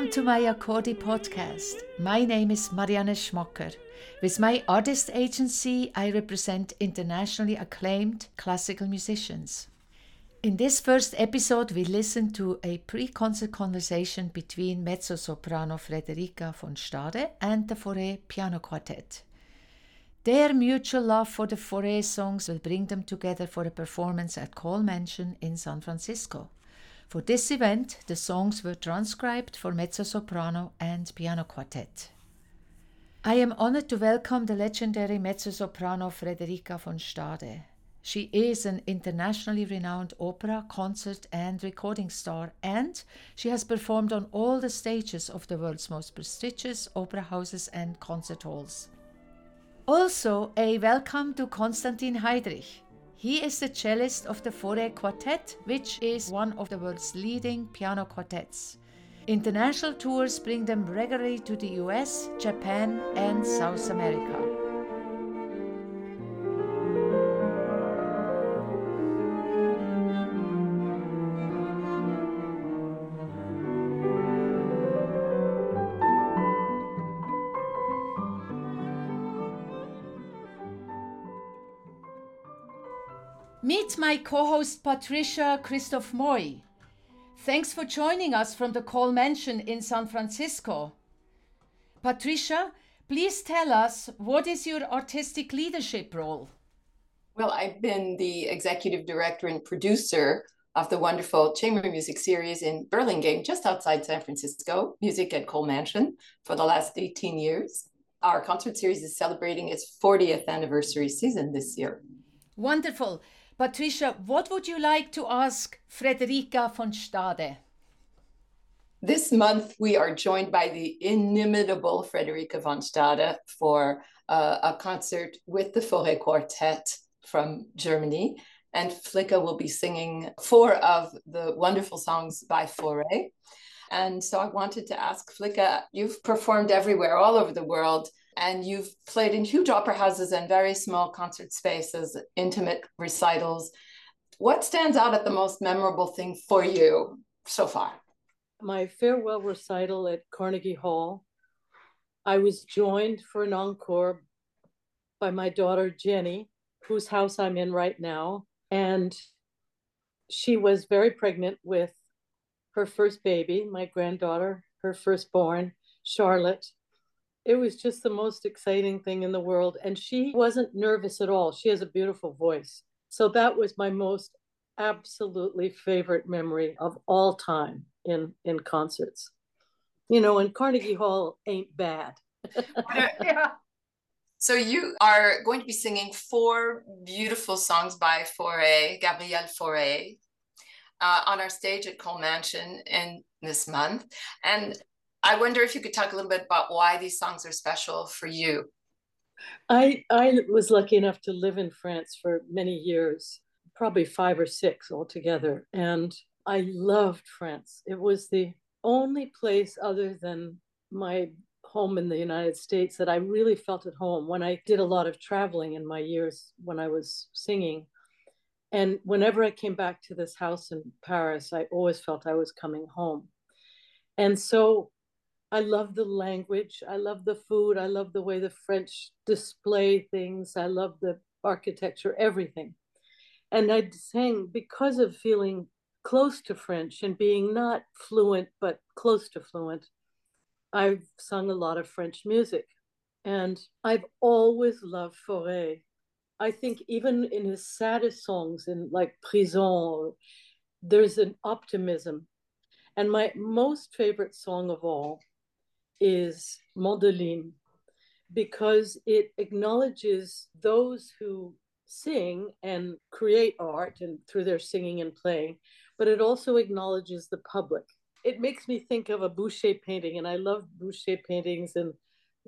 Welcome to my Accordi podcast. My name is Marianne Schmocker. With my artist agency, I represent internationally acclaimed classical musicians. In this first episode, we listen to a pre concert conversation between mezzo soprano Frederica von Stade and the Fauré Piano Quartet. Their mutual love for the Fauré songs will bring them together for a performance at Kohl Mansion in San Francisco. For this event, the songs were transcribed for mezzo soprano and piano quartet. I am honored to welcome the legendary mezzo soprano Frederica von Stade. She is an internationally renowned opera, concert, and recording star, and she has performed on all the stages of the world's most prestigious opera houses and concert halls. Also, a welcome to Konstantin Heidrich. He is the cellist of the Fauré Quartet, which is one of the world's leading piano quartets. International tours bring them regularly to the US, Japan, and South America. My co host Patricia Kristof Moy. Thanks for joining us from the Kohl Mansion in San Francisco. Patricia, please tell us what is your artistic leadership role? Well, I've been the executive director and producer of the wonderful chamber music series in Burlingame, just outside San Francisco, Music at Kohl Mansion, for the last 18 years. Our concert series is celebrating its 40th anniversary season this year. Wonderful. Patricia, what would you like to ask Frederica von Stade? This month, we are joined by the inimitable Frederica von Stade for uh, a concert with the Fauré Quartet from Germany. And Flicka will be singing four of the wonderful songs by Fauré. And so I wanted to ask Flicka, you've performed everywhere, all over the world and you've played in huge opera houses and very small concert spaces, intimate recitals. What stands out at the most memorable thing for you so far? My farewell recital at Carnegie Hall. I was joined for an encore by my daughter Jenny, whose house I'm in right now. And she was very pregnant with her first baby, my granddaughter, her firstborn, Charlotte it was just the most exciting thing in the world. And she wasn't nervous at all. She has a beautiful voice. So that was my most absolutely favorite memory of all time in, in concerts. You know, and Carnegie Hall ain't bad. yeah. So you are going to be singing four beautiful songs by Fauré, Gabriel Fauré, uh, on our stage at Kohl Mansion in this month. And I wonder if you could talk a little bit about why these songs are special for you. I I was lucky enough to live in France for many years, probably five or six altogether, and I loved France. It was the only place other than my home in the United States that I really felt at home when I did a lot of traveling in my years when I was singing. And whenever I came back to this house in Paris, I always felt I was coming home. And so I love the language. I love the food. I love the way the French display things. I love the architecture, everything. And I sang because of feeling close to French and being not fluent, but close to fluent. I've sung a lot of French music. And I've always loved Fauré. I think even in his saddest songs, in like Prison, there's an optimism. And my most favorite song of all is Mandoline because it acknowledges those who sing and create art and through their singing and playing, but it also acknowledges the public. It makes me think of a Boucher painting, and I love Boucher paintings and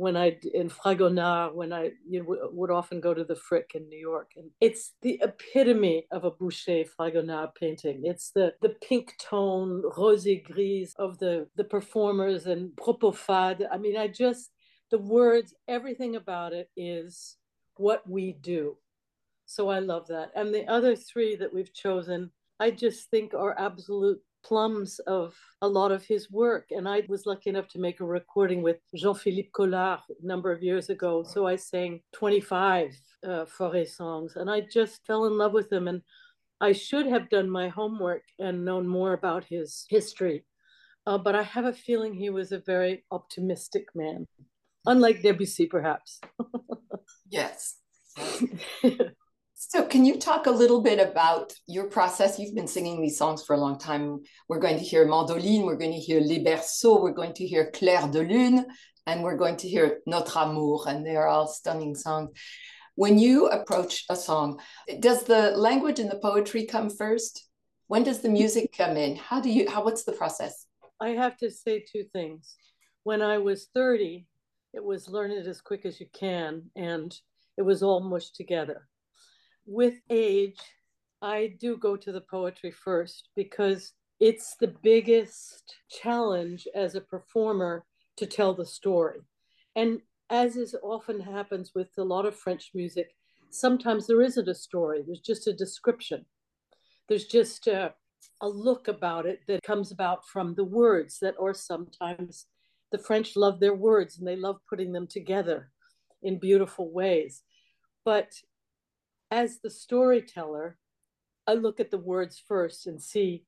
when I in Fragonard, when I you know, would often go to the Frick in New York, and it's the epitome of a Boucher Fragonard painting. It's the the pink tone, rosé gris of the the performers and propos fade. I mean, I just the words, everything about it is what we do. So I love that. And the other three that we've chosen, I just think are absolute plums of a lot of his work. And I was lucky enough to make a recording with Jean Philippe Collard a number of years ago. So I sang 25 uh, Fauré songs and I just fell in love with him. And I should have done my homework and known more about his history. Uh, but I have a feeling he was a very optimistic man, unlike Debussy, perhaps. yes. So, can you talk a little bit about your process? You've been singing these songs for a long time. We're going to hear Mandoline, we're going to hear Les Berceaux, we're going to hear Clair de Lune, and we're going to hear Notre Amour, and they are all stunning songs. When you approach a song, does the language and the poetry come first? When does the music come in? How do you, how, what's the process? I have to say two things. When I was 30, it was learn it as quick as you can, and it was all mushed together with age, I do go to the poetry first because it's the biggest challenge as a performer to tell the story. And as is often happens with a lot of French music, sometimes there isn't a story, there's just a description. There's just a, a look about it that comes about from the words that are sometimes the French love their words and they love putting them together in beautiful ways. But as the storyteller, I look at the words first and see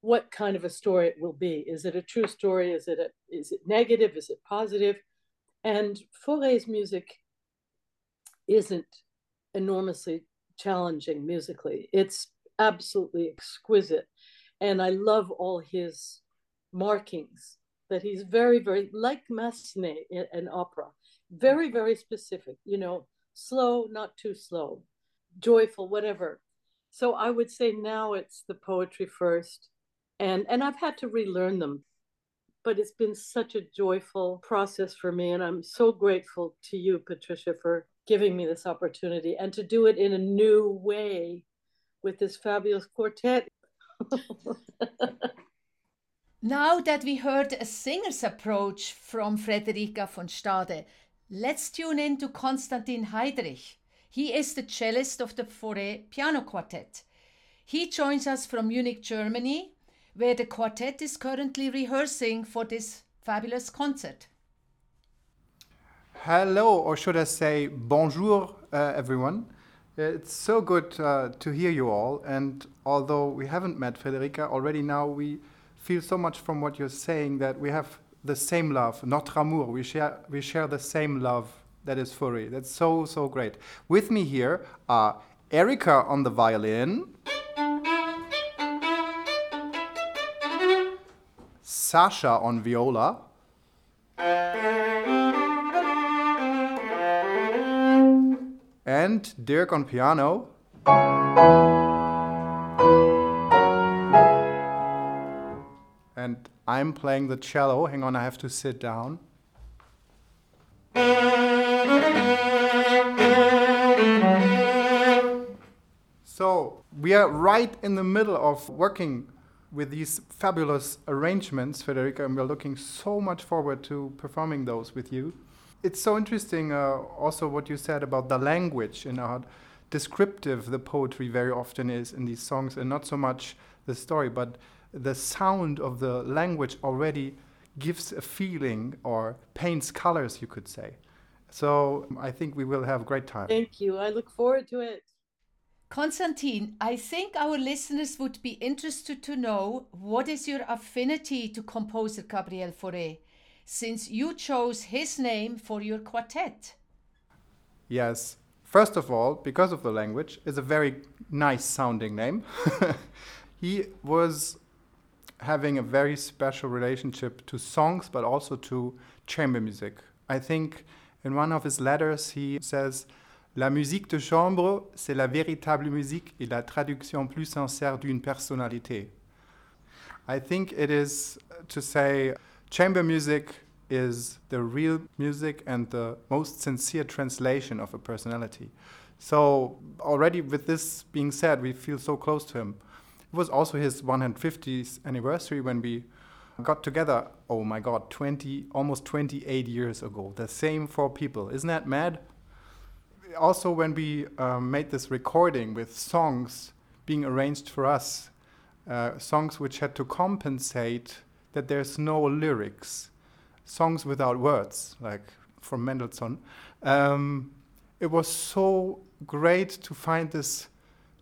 what kind of a story it will be. Is it a true story? Is it a, is it negative? Is it positive? And Fauré's music isn't enormously challenging musically. It's absolutely exquisite. And I love all his markings that he's very, very like Massenet in, in opera, very, very specific, you know, slow, not too slow, joyful, whatever. So I would say now it's the poetry first. And and I've had to relearn them. But it's been such a joyful process for me. And I'm so grateful to you, Patricia, for giving me this opportunity and to do it in a new way with this fabulous quartet. now that we heard a singer's approach from Frederica von Stade, let's tune in to Konstantin Heidrich. He is the cellist of the Fauré Piano Quartet. He joins us from Munich, Germany, where the quartet is currently rehearsing for this fabulous concert. Hello, or should I say bonjour, uh, everyone. It's so good uh, to hear you all. And although we haven't met Federica already now, we feel so much from what you're saying that we have the same love, notre amour. We share, we share the same love that is Fauré. That's so, so great. With me here are Erika on the violin, Sasha on viola, and Dirk on piano. And I'm playing the cello. Hang on, I have to sit down. We are right in the middle of working with these fabulous arrangements, Federica, and we're looking so much forward to performing those with you. It's so interesting uh, also what you said about the language and how descriptive the poetry very often is in these songs, and not so much the story, but the sound of the language already gives a feeling or paints colors, you could say. So I think we will have a great time. Thank you. I look forward to it. Konstantin, I think our listeners would be interested to know what is your affinity to composer Gabriel Fauré, since you chose his name for your quartet. Yes. First of all, because of the language, it's a very nice sounding name. he was having a very special relationship to songs, but also to chamber music. I think in one of his letters, he says, La musique de chambre, c'est la véritable musique et la traduction plus sincère d'une personnalité. I think it is to say chamber music is the real music and the most sincere translation of a personality. So, already with this being said, we feel so close to him. It was also his 150th anniversary when we got together, oh my god, 20, almost 28 years ago. The same four people. Isn't that mad? Also when we um, made this recording with songs being arranged for us, uh, songs which had to compensate that there's no lyrics, songs without words, like from Mendelssohn. Um, it was so great to find this,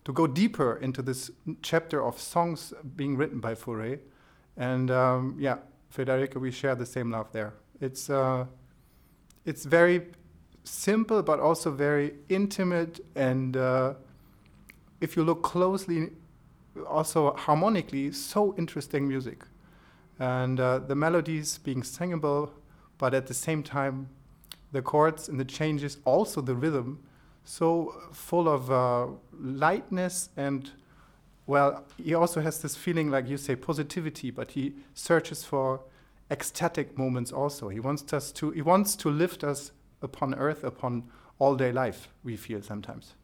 to go deeper into this chapter of songs being written by Fauré. And um, yeah, Federica, we share the same love there. It's, uh, it's very simple, but also very intimate. And uh, if you look closely, also harmonically, so interesting music. And uh, the melodies being singable, but at the same time, the chords and the changes, also the rhythm, so full of uh, lightness and well, he also has this feeling, like you say, positivity, but he searches for ecstatic moments also. He wants us to he wants to lift us upon earth, upon all day life, we feel sometimes.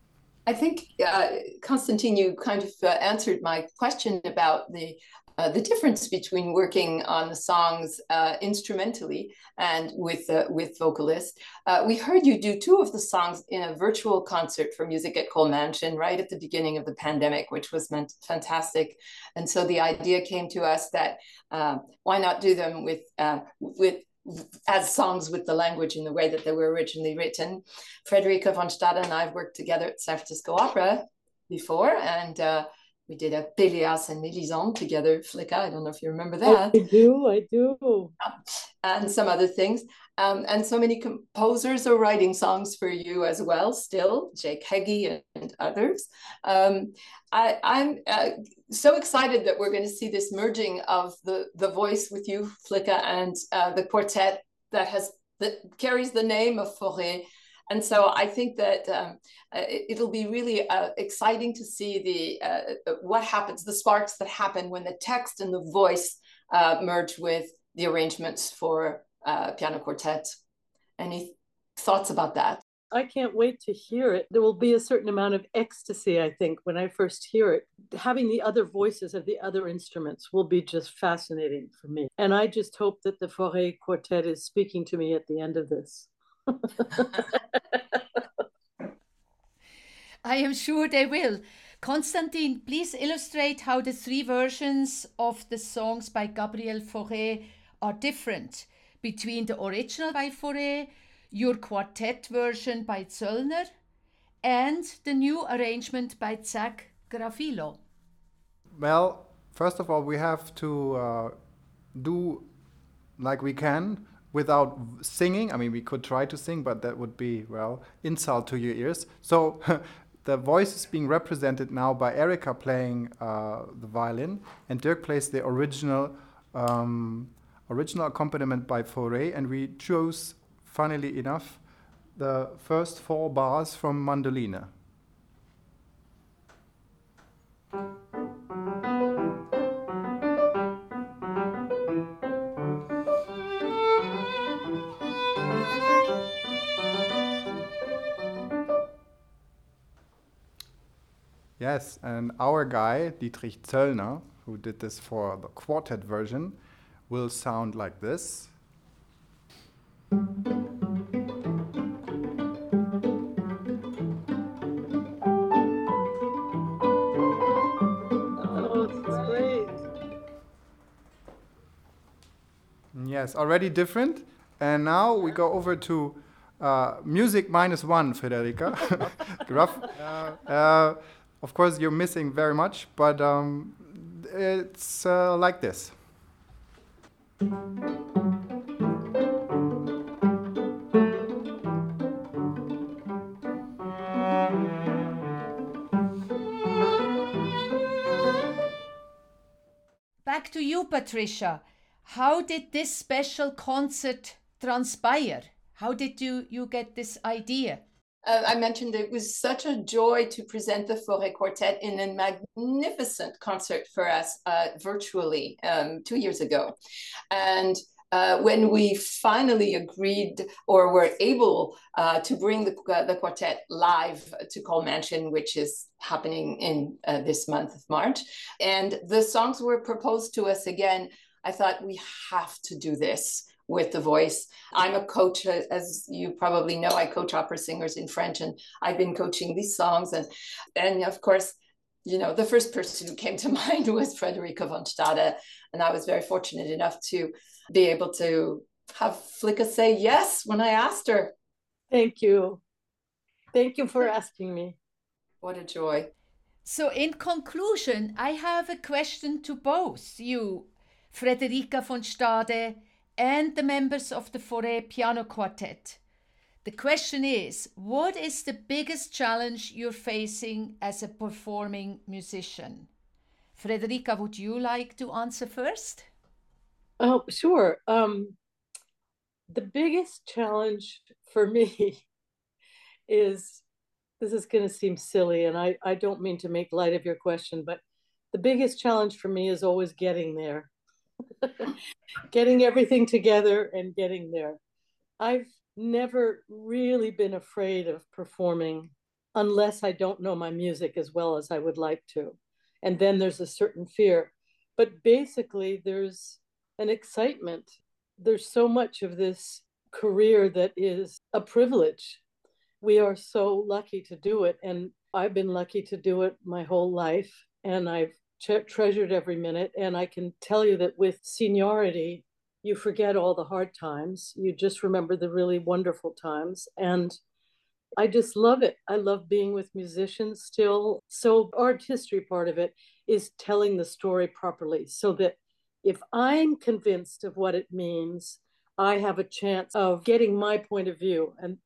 I think, uh, Constantine, you kind of uh, answered my question about the uh, the difference between working on the songs uh, instrumentally and with uh, with vocalists. Uh, we heard you do two of the songs in a virtual concert for Music at Kohl Mansion right at the beginning of the pandemic, which was meant fantastic. And so the idea came to us that uh, why not do them with with as songs with the language in the way that they were originally written. Frederica von Stade and I have worked together at San Francisco Opera before, and uh, we did a Pelléas and Mélisande together, Flicka. I don't know if you remember that. I do, I do. And some other things. Um, and so many composers are writing songs for you as well, still, Jake Heggie and, others. Um, I, am uh, so excited that we're going to see this merging of the, the voice with you, Flicka, and uh, the quartet that has that carries the name of Fauré and so I think that um, uh, it'll be really uh, exciting to see the uh, what happens, the sparks that happen when the text and the voice uh, merge with the arrangements for uh, piano quartet. Any thoughts about that? I can't wait to hear it. There will be a certain amount of ecstasy, I think, when I first hear it. Having the other voices of the other instruments will be just fascinating for me. And I just hope that the Fauré Quartet is speaking to me at the end of this. I am sure they will. Constantine, please illustrate how the three versions of the songs by Gabriel Fauré are different between the original by Fauré, your quartet version by Zöllner, and the new arrangement by Zach Garofilo. Well, first of all, we have to uh, do like we can without singing. I mean, we could try to sing, but that would be, well, insult to your ears. So the voice is being represented now by Erika playing uh, the violin, and Dirk plays the original um, original accompaniment by Fauré, and we chose, funnily enough, the first four bars from Mandolina. Yes, and our guy, Dietrich Zöllner, who did this for the quartet version, will sound like this. Yes, already different. And now we go over to uh, music minus one, Federica. Uh, of course, you're missing very much, but um, it's uh, like this. Back to you, Patricia. How did this special concert transpire? How did you, you get this idea? Uh, I mentioned it was such a joy to present the Fauré Quartet in a magnificent concert for us uh, virtually um, two years ago. And uh, when we finally agreed or were able uh, to bring the, uh, the quartet live to Kohl Mansion, which is happening in uh, this month of March, and the songs were proposed to us again, I thought we have to do this with the voice. I'm a coach, uh, as you probably know, I coach opera singers in French, and I've been coaching these songs. And, and of course, you know, the first person who came to mind was Frederica von Stade. And I was very fortunate enough to be able to have Flicka say yes when I asked her. Thank you. Thank you for asking me. What a joy. So, in conclusion, I have a question to both you, Frederica von Stade, and the members of the Fauré Piano Quartet. The question is what is the biggest challenge you're facing as a performing musician? Frederica, would you like to answer first? Oh, sure. Um, the biggest challenge for me is this is going to seem silly, and I, I don't mean to make light of your question, but the biggest challenge for me is always getting there, getting everything together and getting there. I've never really been afraid of performing unless I don't know my music as well as I would like to. And then there's a certain fear. But basically, there's an excitement. There's so much of this career that is a privilege. We are so lucky to do it. And I've been lucky to do it my whole life. And I've treasured every minute. And I can tell you that with seniority, you forget all the hard times. You just remember the really wonderful times. And I just love it. I love being with musicians still. So, art history part of it is telling the story properly so that if I'm convinced of what it means, I have a chance of getting my point of view. And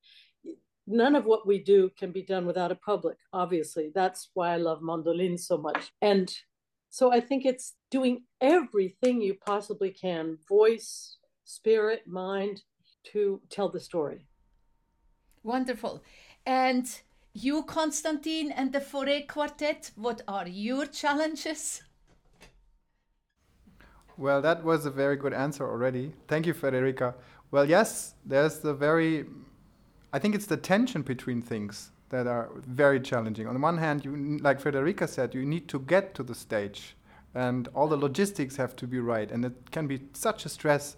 none of what we do can be done without a public, obviously. That's why I love Mandolin so much. And so I think it's doing everything you possibly can voice, spirit, mind to tell the story. Wonderful. And you, Constantine, and the Fauré Quartet, what are your challenges? Well, that was a very good answer already. Thank you, Federica. Well, yes, there's the very, I think it's the tension between things that are very challenging. On the one hand, you, like Federica said, you need to get to the stage, and all the logistics have to be right, and it can be such a stress,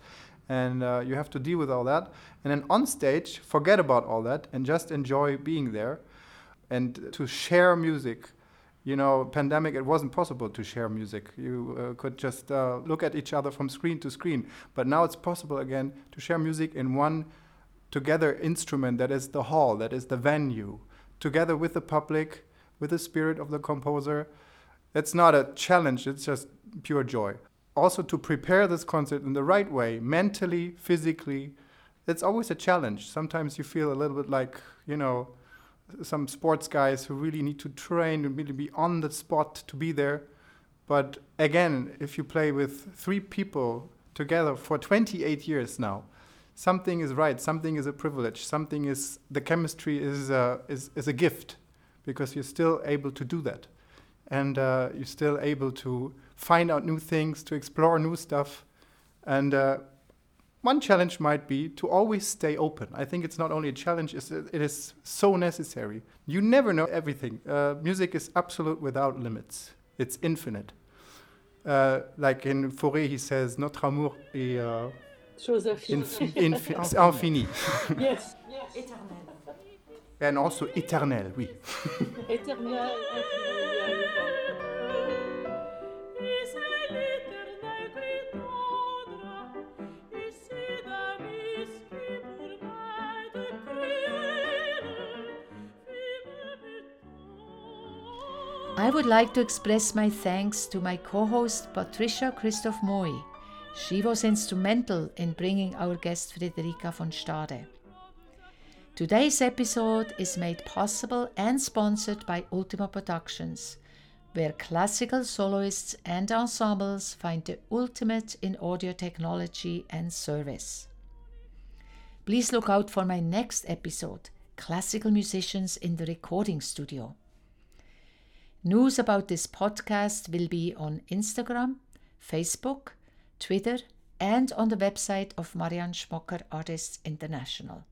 and uh, you have to deal with all that. And then on stage, forget about all that and just enjoy being there, and to share music. You know, pandemic, it wasn't possible to share music. You uh, could just uh, look at each other from screen to screen. But now it's possible again to share music in one together instrument that is the hall, that is the venue together with the public, with the spirit of the composer. It's not a challenge, it's just pure joy. Also, to prepare this concert in the right way, mentally, physically, it's always a challenge. Sometimes you feel a little bit like, you know, some sports guys who really need to train and really be on the spot to be there. But again, if you play with three people together for 28 years now, something is right, something is a privilege, something is the chemistry is uh, is is a gift because you're still able to do that, and uh, you're still able to find out new things, to explore new stuff, and. Uh, one challenge might be to always stay open. I think it's not only a challenge, it is so necessary. You never know everything. Uh, music is absolute without limits, it's infinite. Uh, like in Fauré, he says, Notre amour est. Chose infinie. Infi infini. yes. yes. Éternel. And also éternel, oui. Éternel, I would like to express my thanks to my co host Patricia Kristof Moy she was instrumental in bringing our guest Frederica von Stade. Today's episode is made possible and sponsored by Ultima Productions, where classical soloists and ensembles find the ultimate in audio technology and service. Please look out for my next episode Classical Musicians in the Recording Studio. News about this podcast will be on Instagram, Facebook, Twitter, and on the website of Marianne Schmocker Artists International.